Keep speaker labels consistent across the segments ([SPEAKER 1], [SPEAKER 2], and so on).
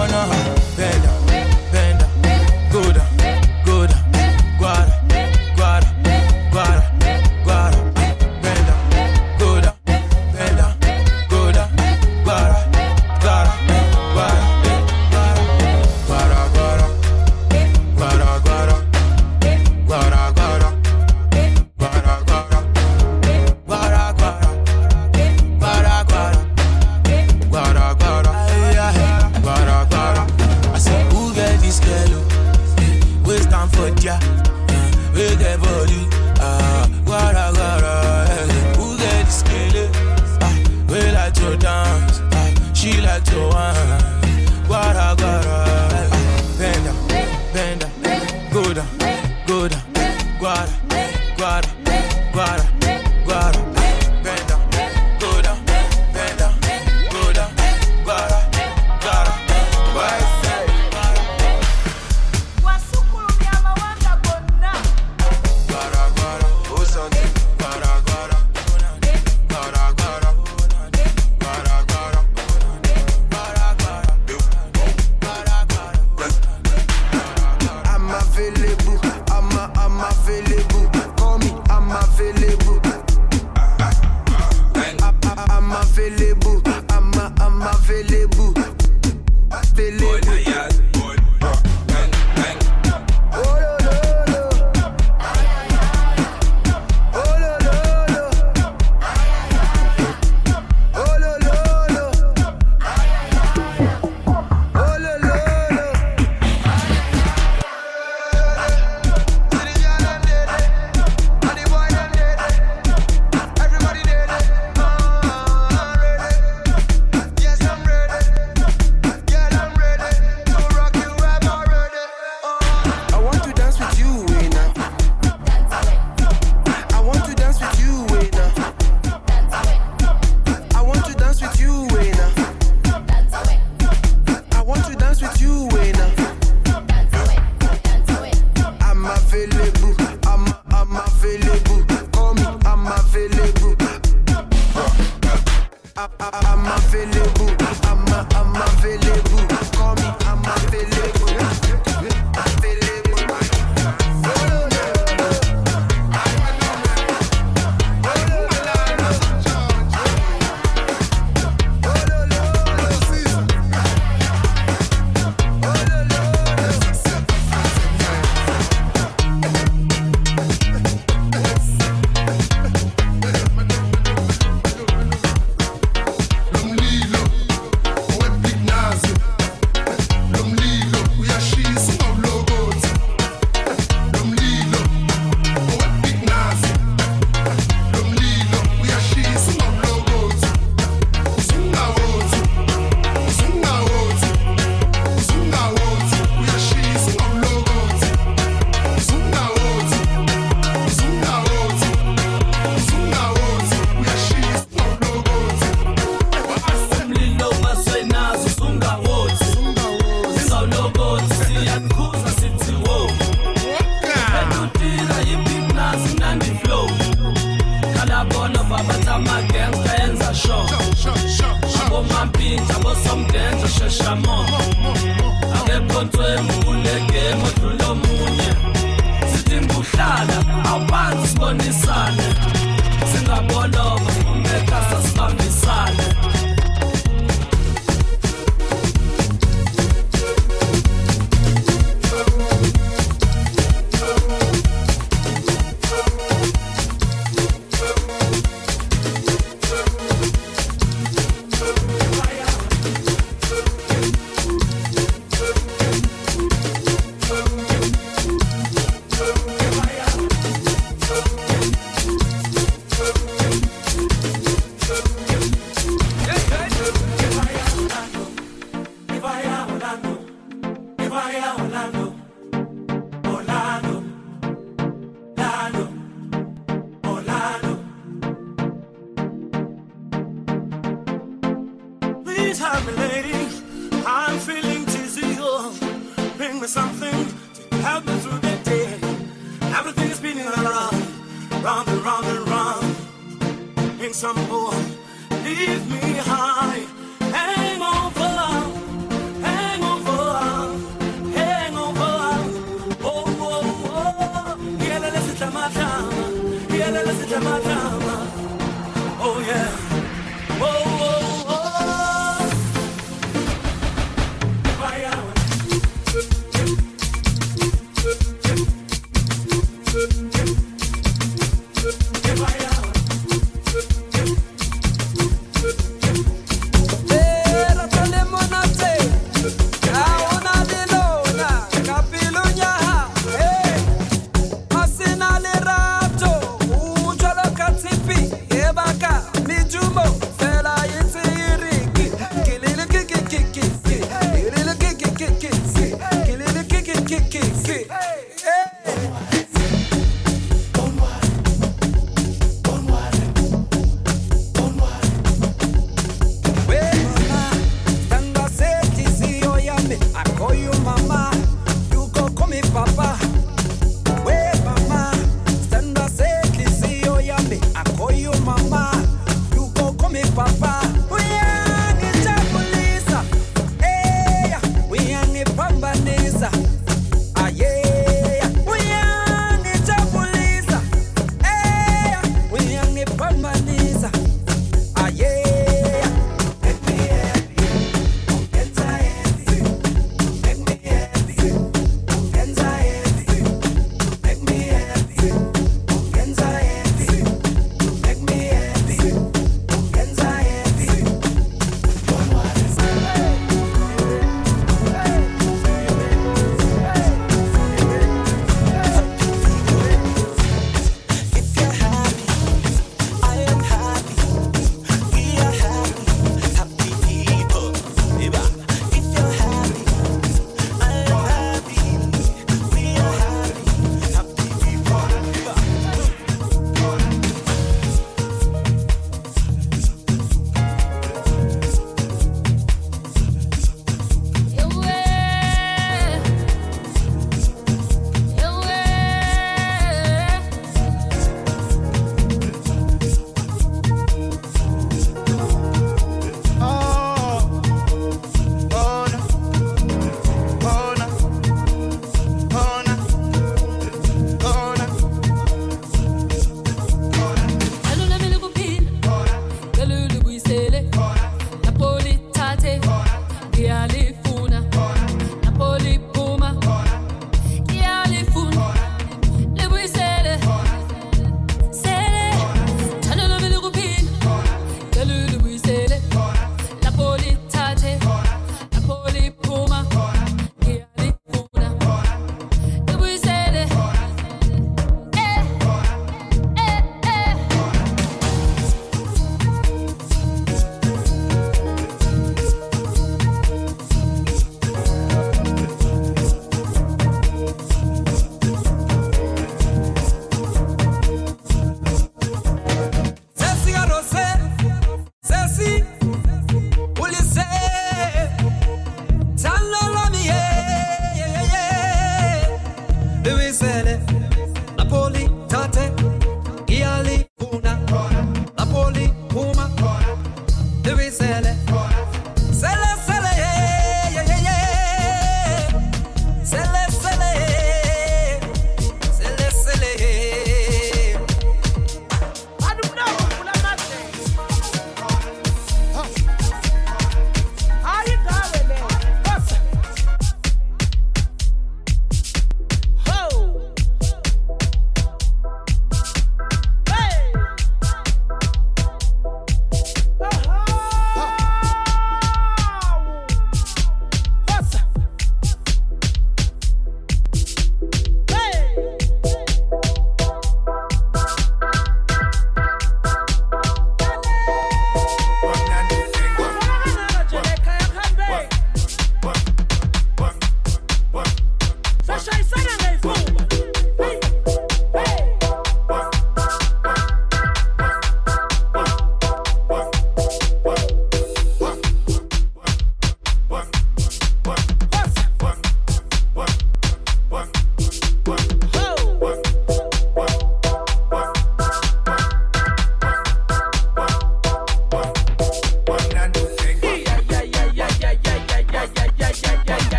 [SPEAKER 1] wanna,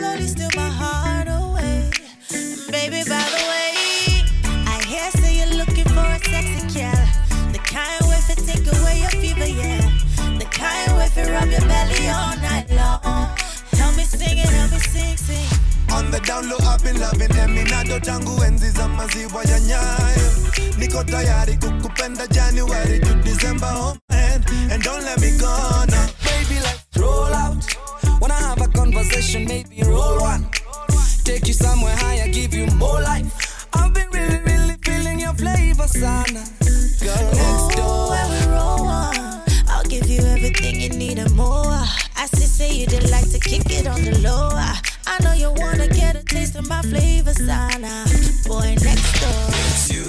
[SPEAKER 2] slowly steal my heart away. Baby, by the way, I hear say you're looking for a sexy gal, the kind way to take away your fever, yeah. The kind way to rub your belly all night long. Help me sing it, help me sing, sing.
[SPEAKER 3] on the down low I've been loving eminado tangu enzi za maziwa ya nyayo niko tayari kukupenda January to December oh man and don't let me go now
[SPEAKER 1] Baby, let's roll out. Wanna have a conversation, maybe roll one. Take you somewhere higher, give you more life. I've been really, really feeling your flavor, sana. Girl, let's go.
[SPEAKER 2] Oh, when we roll on, I'll give you everything you need and more. I see, say you did like to kick it on the low. I, know you wanna get a taste of my flavor, sana. Boy next door.
[SPEAKER 3] It's you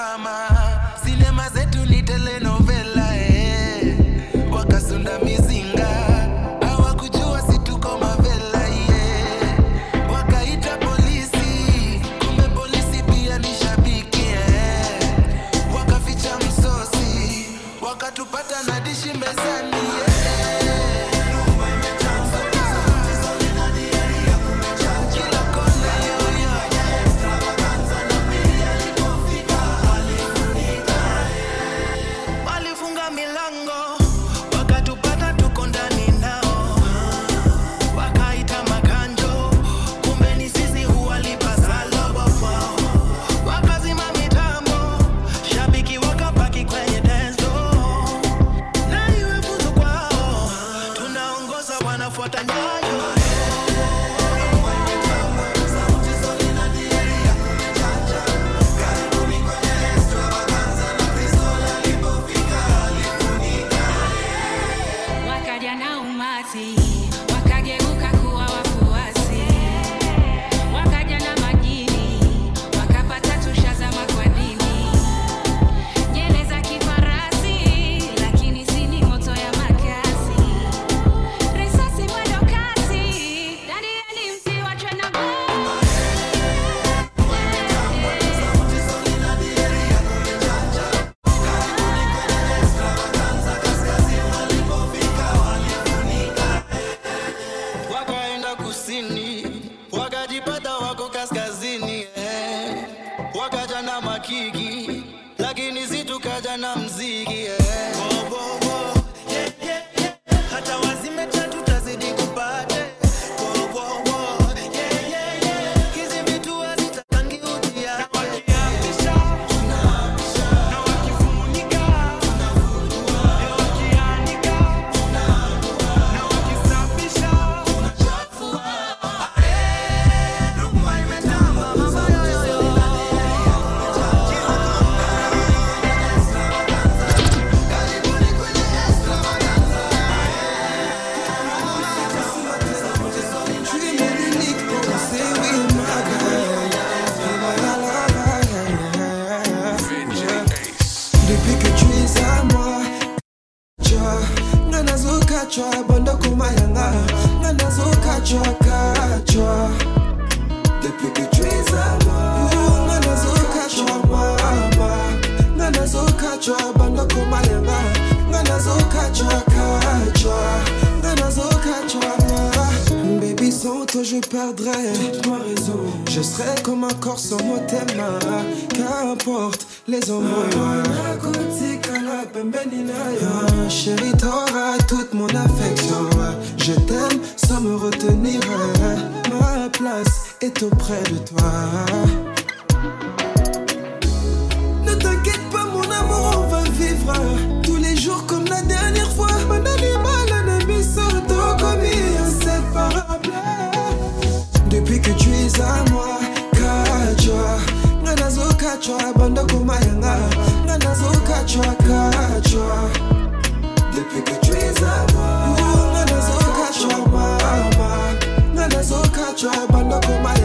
[SPEAKER 4] drama. Comme un corps sans motem Qu'importe les hommes ah, ah, Chérie t'auras toute mon affection. Je t'aime sans me retenir. Ma place est auprès de toi. Ne t'inquiète pas mon amour on va vivre Tous les jours comme la dernière fois. Mon animal ennemi s'entend comme inséparable. Depuis que tu es à moi ukachwa bando kumayanga nganazo ukachwa kachwa dipike na nganazo ukachwa mama. Nganazo ukachwa bando kumayanga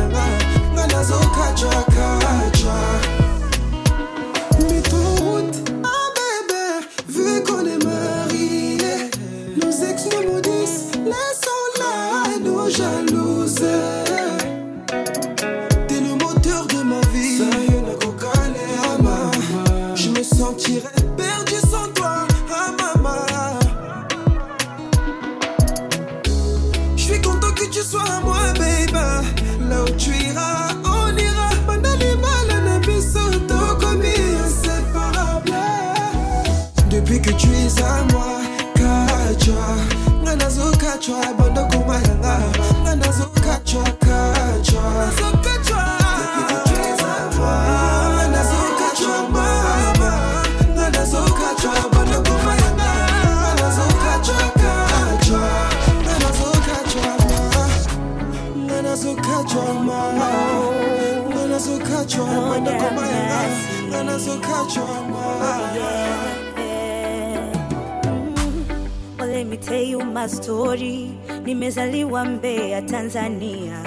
[SPEAKER 4] Mama
[SPEAKER 5] Story, nimezaliwa Mbeya, Tanzania,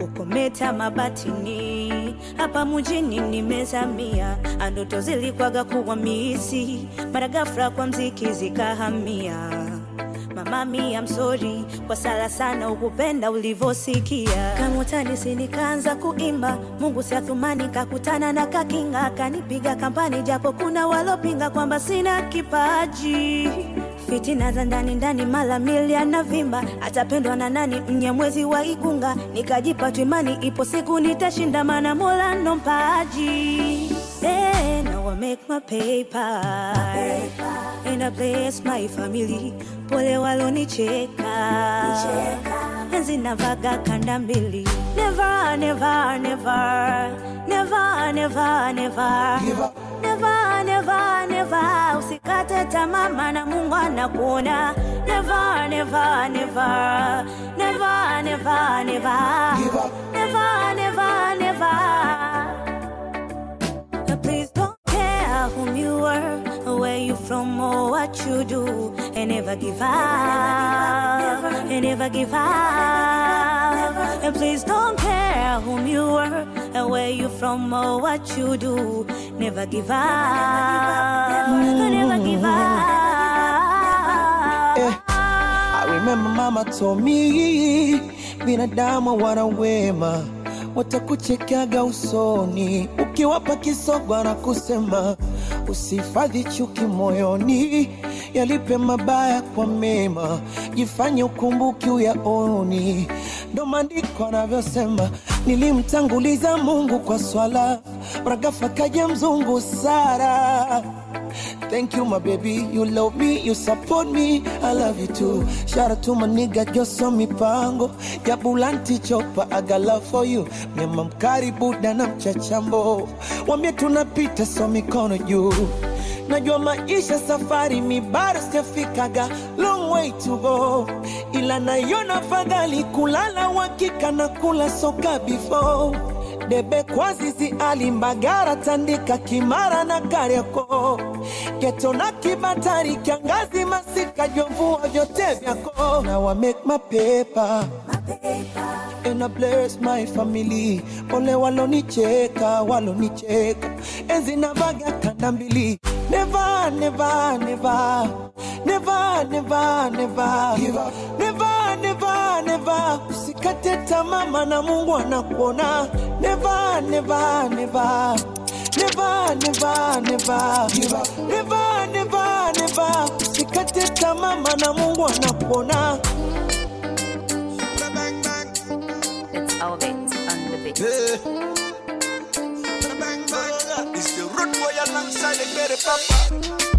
[SPEAKER 5] ukometa Mabatini, hapa mjini nimezamia. Andoto zilikwaga kuwa miisi. Mara ghafla kwa mziki zikahamia mami, I'm sorry. Kwa sala sana, ukupenda ulivosikia, kamutani sinikaanza kuimba, Mungu siathumani, kakutana na kakinga, kanipiga kampani, japo kuna walopinga kwamba sina kipaji. Fitina za ndani ndani, mala milia na vimba, atapendwa na nani? Mnyamwezi wa Igunga, nikajipa tu imani, ipo siku nitashinda, mana Mola ndo mpaaji. Eh, make my paper. my paper. And I bless my family. Pole waloni cheka, And zinavaga kanda mbili. Never, never, never. Never, never, never. Never, never, never. Usikate tamaa maana Mungu anakuona. Never, never, never. Never, never, never. Never, never, never. never whom you or where you from, or what you do, and never give up, and never give up. And please don't care whom you are, and where you from, or what you do, never give up, never give up.
[SPEAKER 6] Eh, I remember mama told me binadamu wana wema watakuchekaga usoni. Ukiwapa kisogwa na kusema usihifadhi chuki moyoni yalipe mabaya kwa mema jifanye ukumbuki uyaoni. Ndo maandiko anavyosema nilimtanguliza mungu kwa swala ragafa kaja mzungu sara Thank you, my baby. You love me, you support me. I love you too. Shout out to my nigga Joso Mipango. Ya Bulanti Chopa, I got love for you. Me Mnyama mkaribu na mchachambo. Wambie tunapita so mikono juu. Najua maisha safari mi bado sijafikaga long way to go, ila naiona fadhali kulala wakika na kula soka before debe kwa zizi alimbagara tandika kimara na Kariakoo geto na kibatari kiangazi masika jomvua vyote vyako now I make my paper. And I bless my family. Ole walonicheka walonicheka. Enzi navaga kanda mbili. Never never never. Never never never. Give up. Never never. Never usikate tamaa maana Mungu anakuona. Never never never. Never never never. Never never never. Usikate tamaa maana Mungu anakuona.
[SPEAKER 7] It's our bit on the bit.
[SPEAKER 8] It's the root boy alongside the baby papa.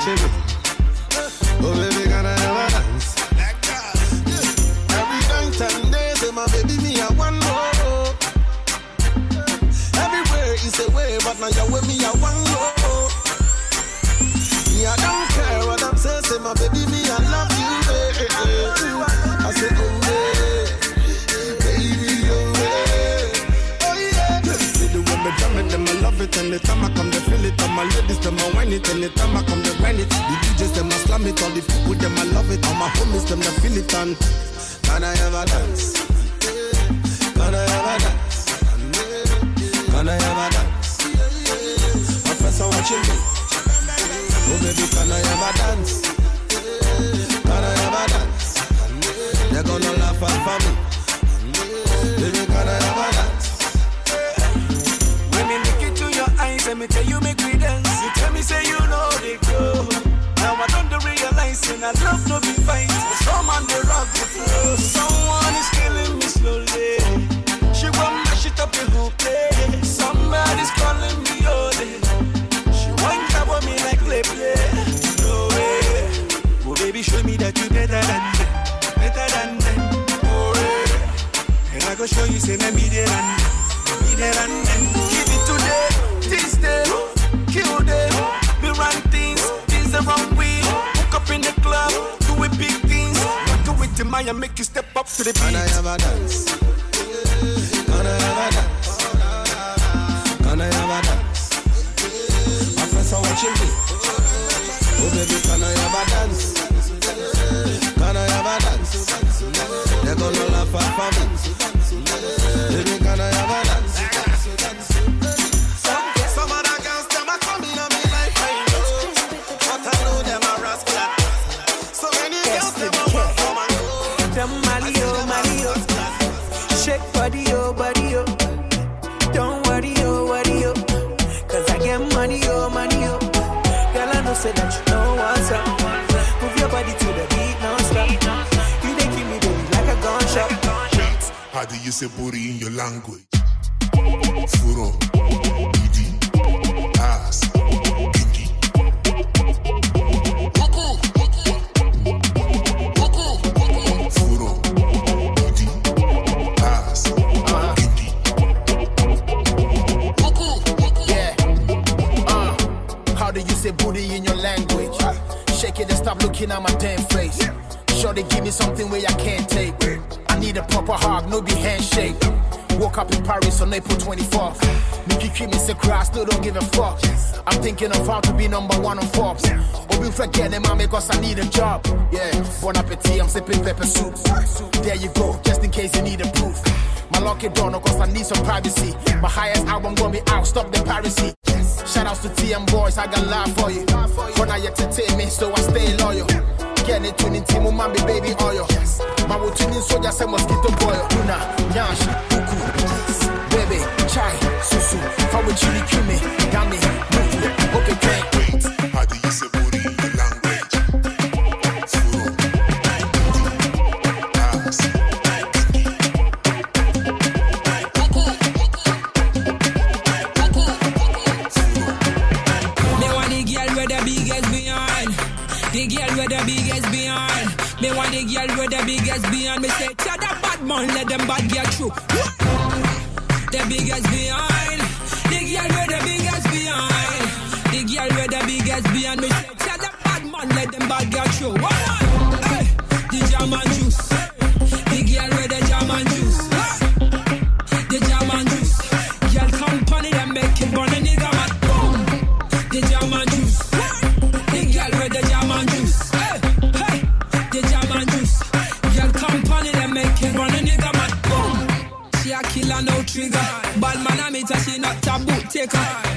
[SPEAKER 3] Me. Oh baby, can I have a dance? Every night and day, say my baby, me I want more. Everywhere is a way, but now you're with me, I want more. Me, I don't care what I'm saying, say my baby, love
[SPEAKER 9] it. Anytime I come, they feel it. All my ladies, them I whine it. Anytime I come, they grind it. The DJs, them I slam it. All the people, them I love it. All my homies, them they feel it. And
[SPEAKER 3] Can I a dance? Can I a dance? Can I a dance? My friends are watching me. Oh baby, can I a dance? Can I a dance? They're gonna laugh at me.
[SPEAKER 8] Me tell you make me dance. You tell me say you know the go. Now I don't realize and I love no be fight. Some on the rock the flow. me twinning team, oh,
[SPEAKER 3] my baby
[SPEAKER 8] oh,
[SPEAKER 10] oil. Yes. My twinning soldier, say mosquito coil. Una, nyash, uku, baby, chai, susu, fawo chili kimi, gami, mufu, okay, great.
[SPEAKER 11] Wait, how do you say
[SPEAKER 9] bad girl true.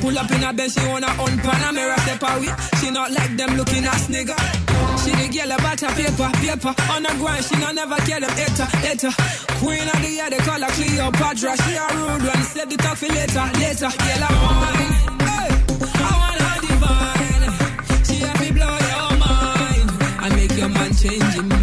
[SPEAKER 9] Pull up in a bed, she wanna on Panamera step away. She not like them looking ass nigga. She the girl about her paper, paper. On the grind, she not never care them hater, hater. Queen of the year, they call her Cleopatra. She a rude one, save the talk for later, later. Girl, I want, hey, I want her divine. She have me blow your mind. I make your man change him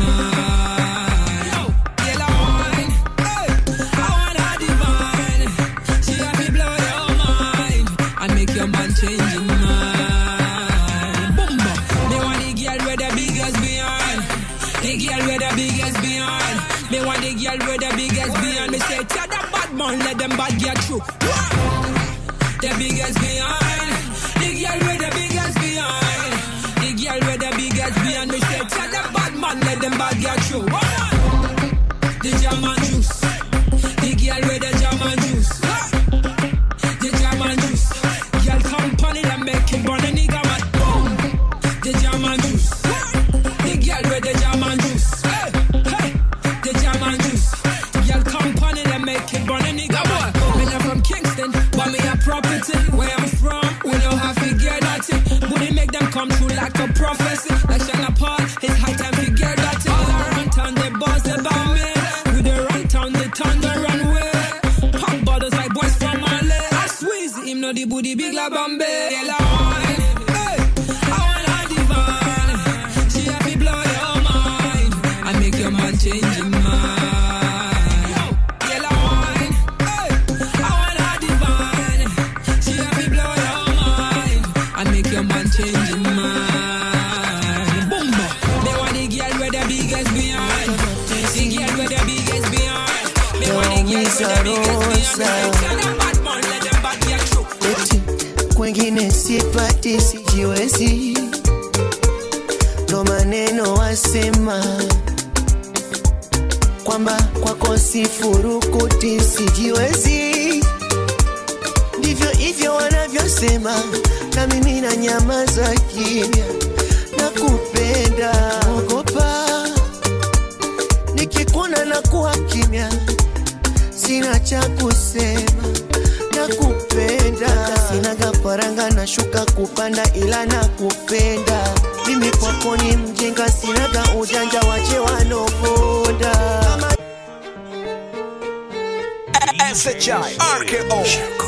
[SPEAKER 9] can burn any
[SPEAKER 12] decidiu exigir. Archeo.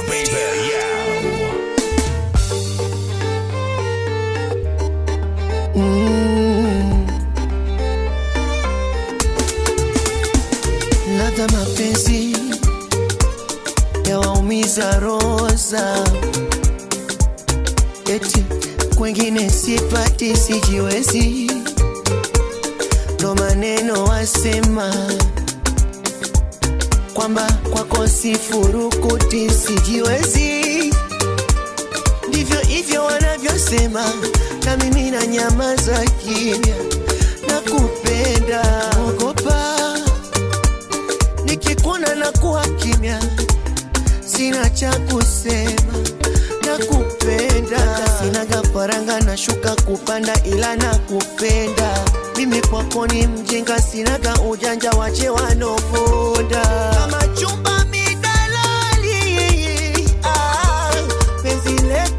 [SPEAKER 12] sijiwezi, ndivyo hivyo wanavyosema, na mimi na nyamaza kimya, na kupenda ogopa, nikikuona na kuwa kimya, sina cha kusema, na kupenda sinaga
[SPEAKER 13] faranga, na shuka kupanda, ila na kupenda mimi kwako ni mjinga, sinaga ujanja, wache wanoponda kama chumba
[SPEAKER 12] He left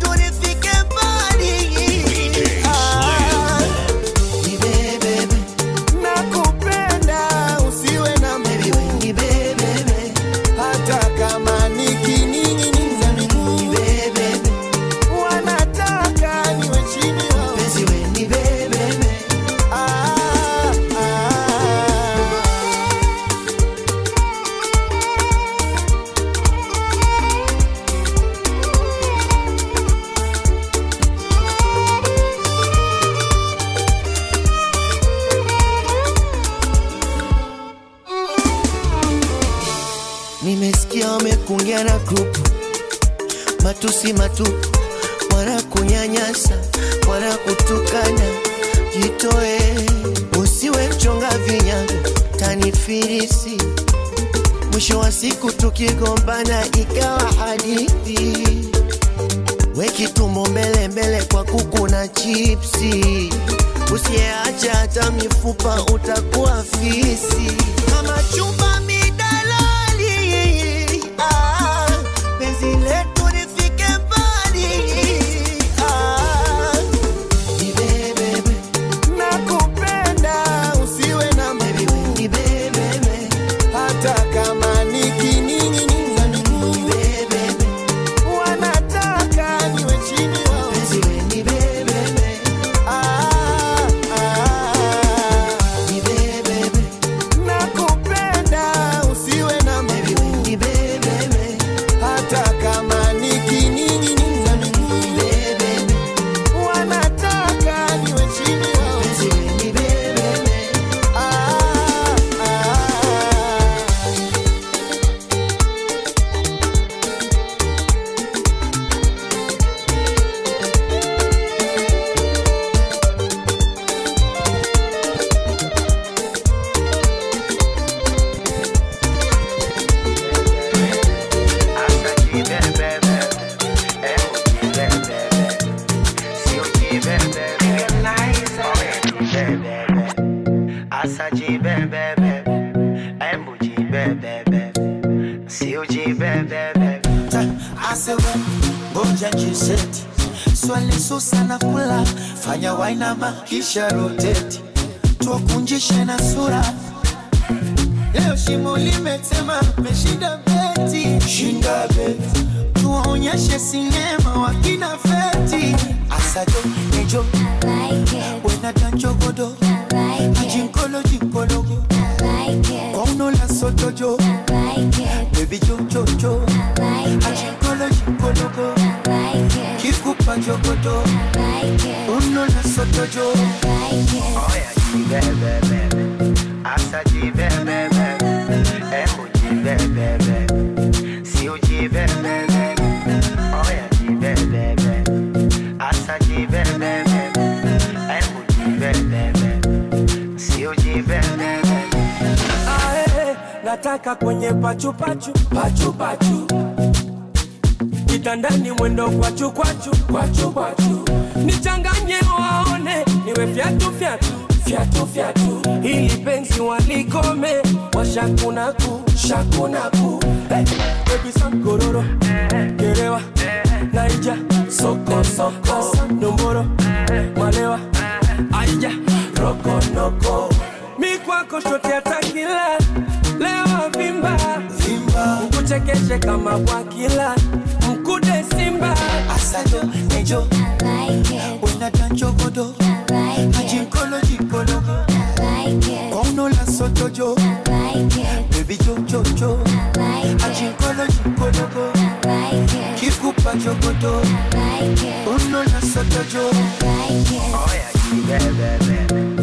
[SPEAKER 12] oh. Mi kwako shoti atakila. Lewa vimba, vimba. Ukuchekeshe kama bwakila mkude simba.
[SPEAKER 14] Asado nejo. Wena like ajinkolo jikolo kaunola sotojo bebi jojojo ajinkolo jikologo kikupa jogodo unola sotojo oh, yeah, yeah, yeah, yeah.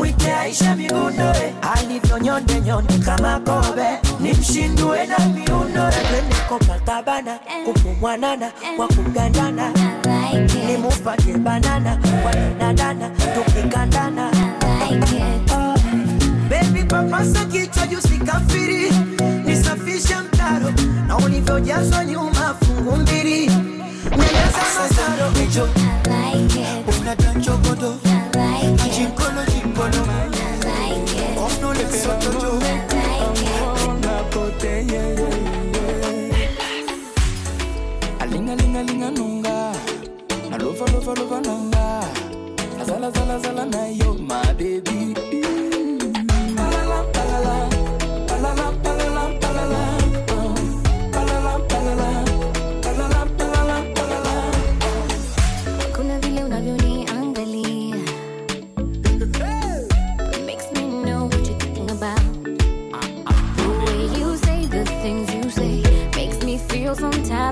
[SPEAKER 14] mwite Aisha migundoe, alivyonyonde nyonde kama kobe, nimshindue na miundo, twende kopatabana kumumwanana wa kugandana, nimupate banana kwa danadana tukikandana. Oh. Papasa kichwa juu sikafiri, nisafishe mtaro na ulivyojazwa nyuma fungu mbili. Neleza masaro, unatachokolo, jinkolojia
[SPEAKER 15] alingalingalinga nonga nalovalovalovalanga nazalazalazala
[SPEAKER 16] na yo mabebi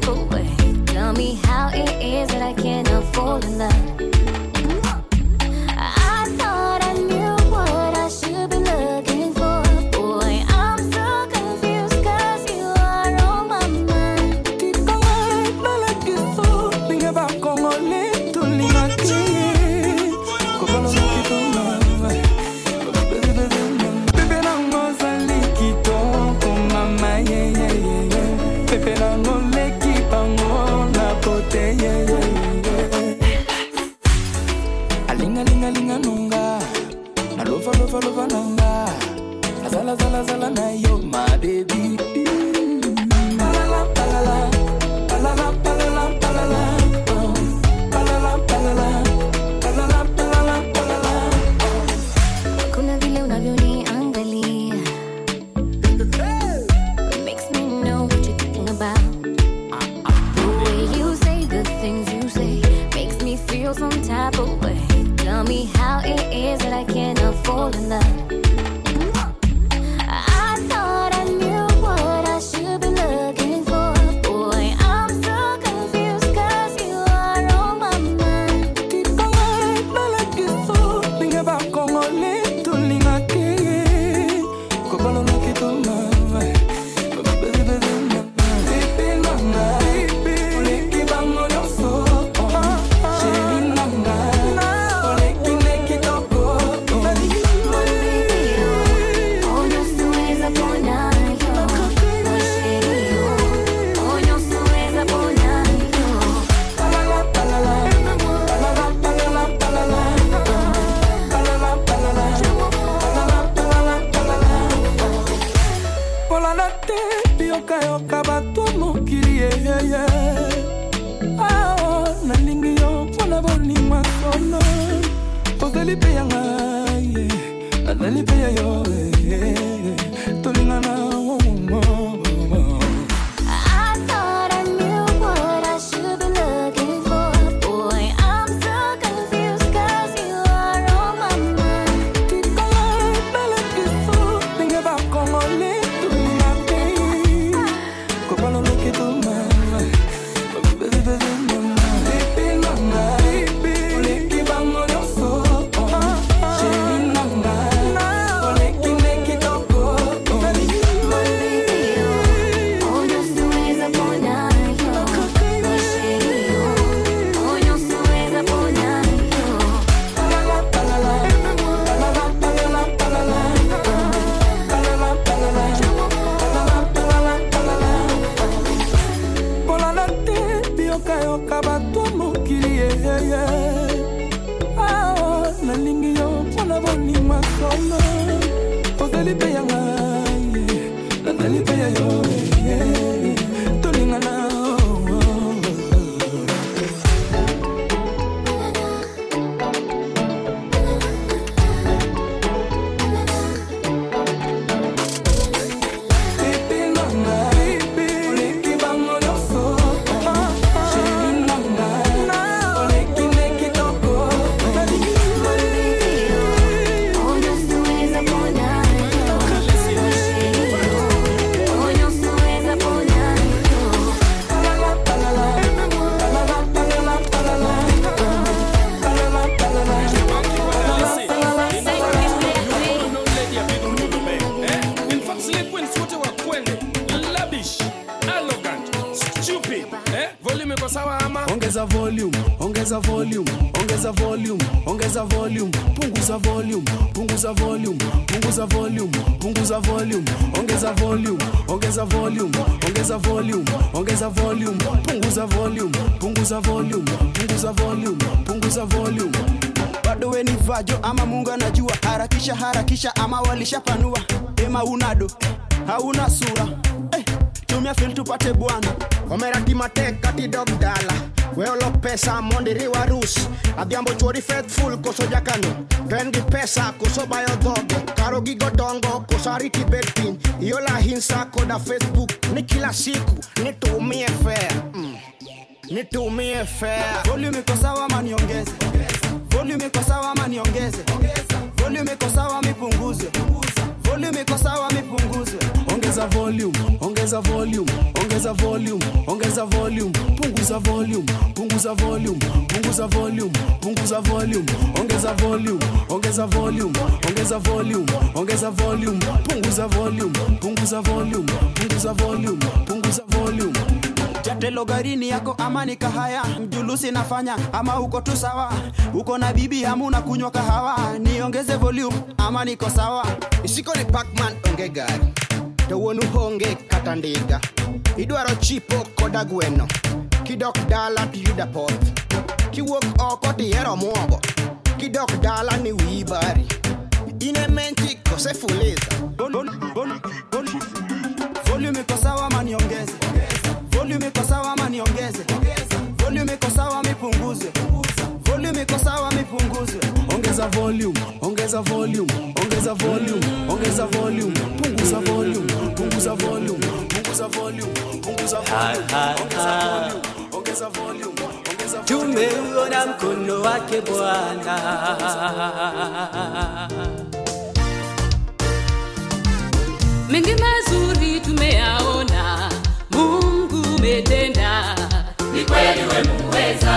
[SPEAKER 16] Tell me how it is that I
[SPEAKER 8] can't afford enough. Tupate bwana
[SPEAKER 3] omeratimate kati dog dala weolo pesa mondiri warus adhiambo chuori faithful koso jakano. To en gi pesa koso bayo dhoge. Karo gigo dongo koso ariti bed piny. Iola hinsa koda facebook ni kila siku nitumie fea mm. nitumie fea
[SPEAKER 8] volume iko sawa maniongeze volume iko sawa maniongeze volume iko sawa mipunguze volume iko sawa mipunguze.
[SPEAKER 17] Ongeza volume ongeza volume ongeza volume ongeza volume. Punguza volume punguza volume punguza volume punguza volume. Ongeza volume ongeza volume ongeza volume ongeza volume. Punguza volume punguza volume punguza volume punguza volume
[SPEAKER 8] jatelo garini yako ama ni kahaya mjulusi nafanya ama uko tu sawa uko na bibi hamuna kunywa kahawa niongeze volume ama niko sawa
[SPEAKER 3] isiko ni pacman onge gari to wuonu honge kata ndiga idwaro chipo koda gweno kidok dala tiyuda poth kiwuok oko tihero muogo kidok dala ni wiyi bari ine menchi kosefuliza
[SPEAKER 8] volume iko sawa volume iko sawa ama niongeze? Volume iko sawa mipunguze. Volume iko sawa mipunguze.
[SPEAKER 17] Ongeza volume ongeza volume ongeza volume ongeza volume. Punguza volume punguza volume punguza volume punguza volume ongeza volume
[SPEAKER 18] tumeuona mkono wake bwana.
[SPEAKER 19] Mengi mazuri tumeyaona umetenda. Ni kweli wemuweza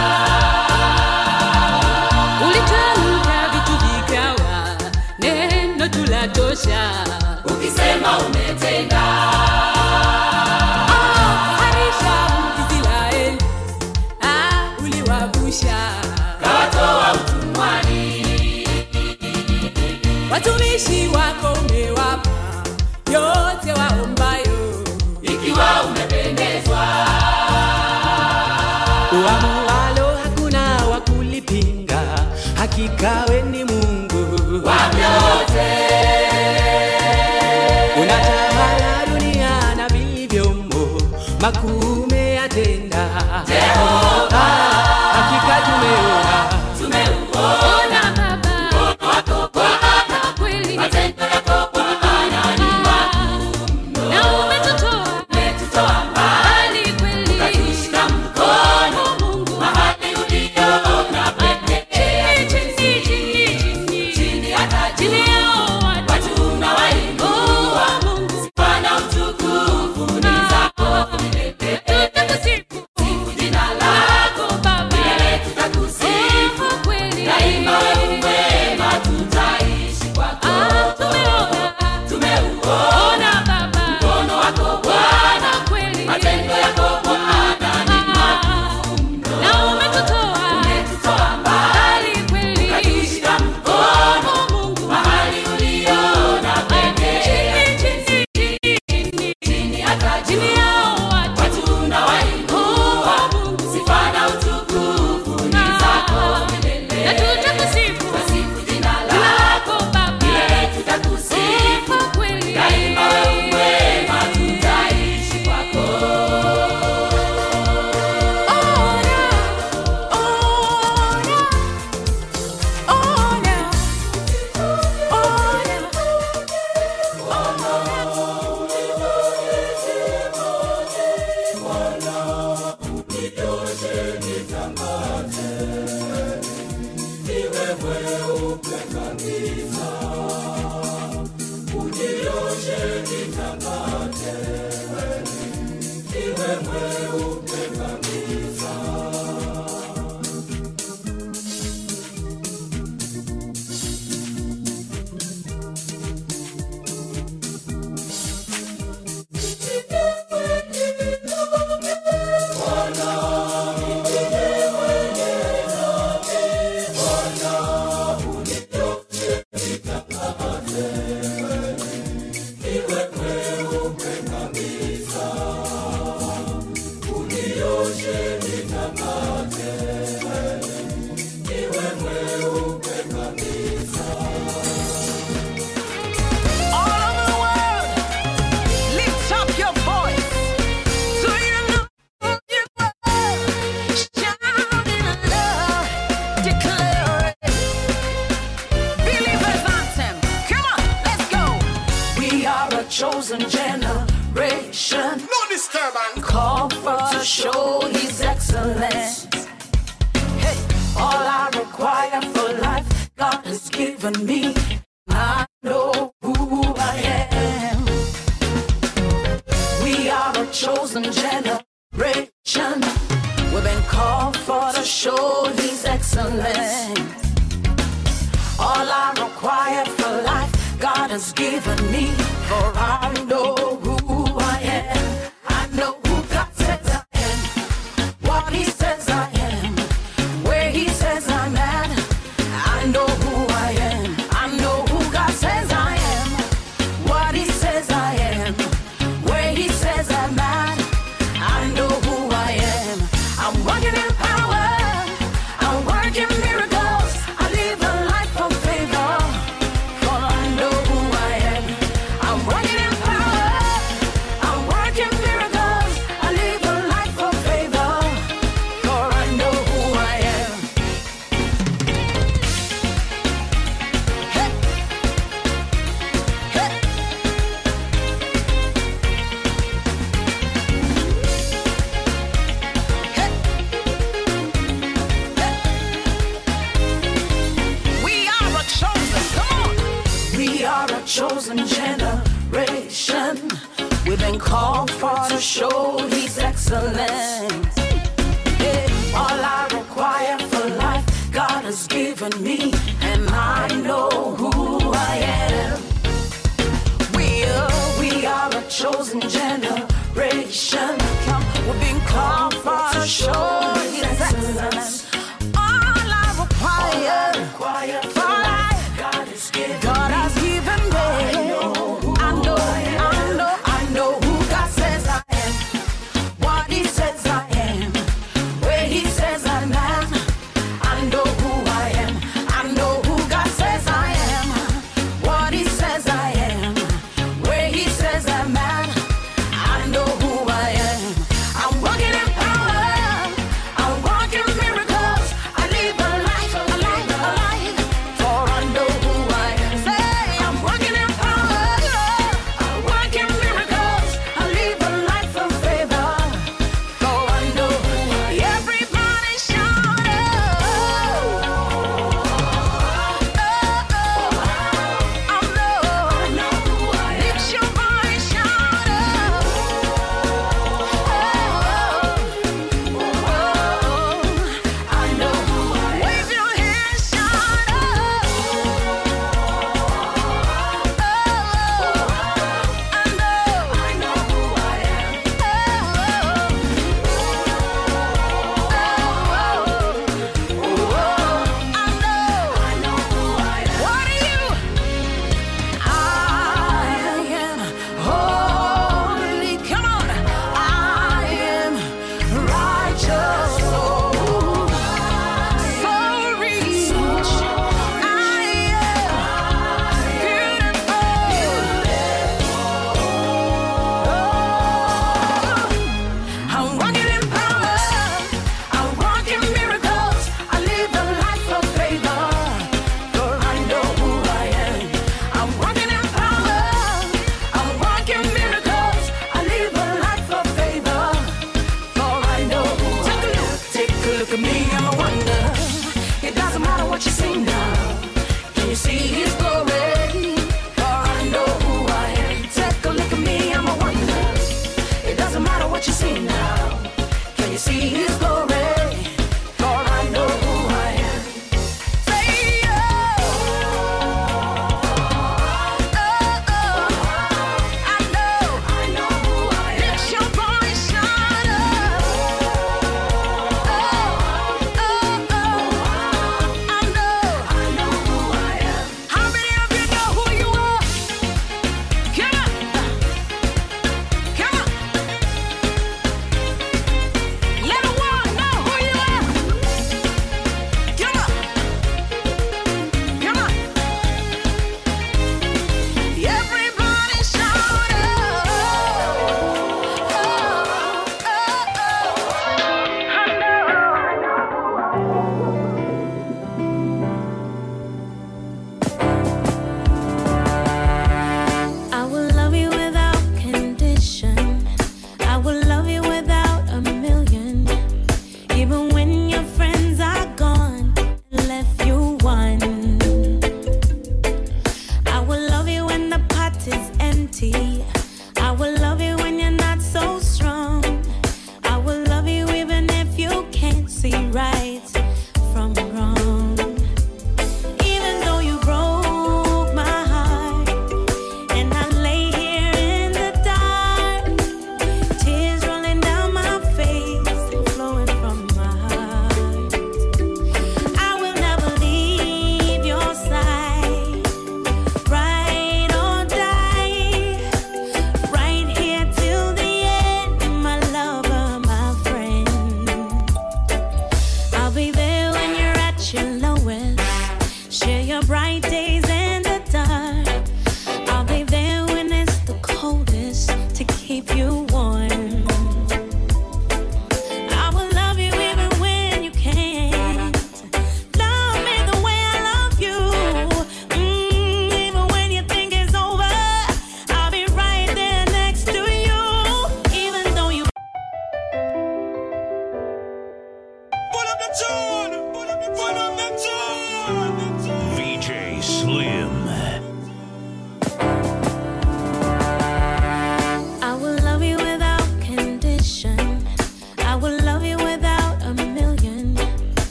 [SPEAKER 20] excellence.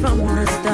[SPEAKER 5] From the start.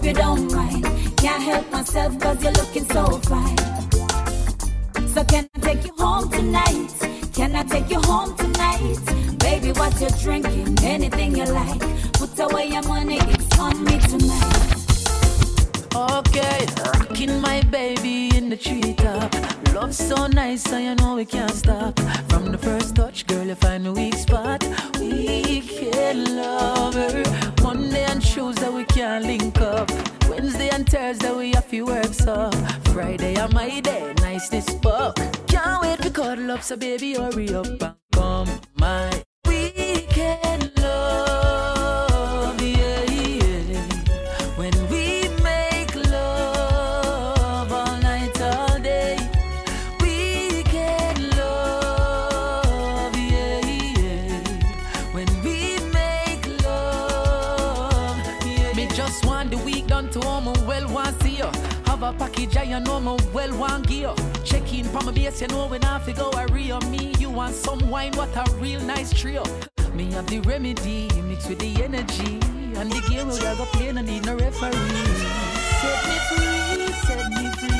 [SPEAKER 5] If you don't
[SPEAKER 21] mind. Can't help myself cause you're looking so fine. So can I take you home tonight? Can I take you home tonight? Baby, what you drinking? Anything you like. Put away your money, it's on me tonight.
[SPEAKER 22] Okay, rocking my baby in the treetop. Love so nice, so you know we can't stop. From the first touch, girl, you find a weak spot. We can love her. Monday and Tuesday we can't link up. Wednesday and Thursday we have few work so Friday and my day, nice this fuck. Can't wait to cuddle up, so baby hurry up and come my my base, you know when I fi go a real me. You want some wine, what a real nice trio. Me have the remedy, mixed with the energy. And the game we are go play, no need no referee. Set me free, set me free.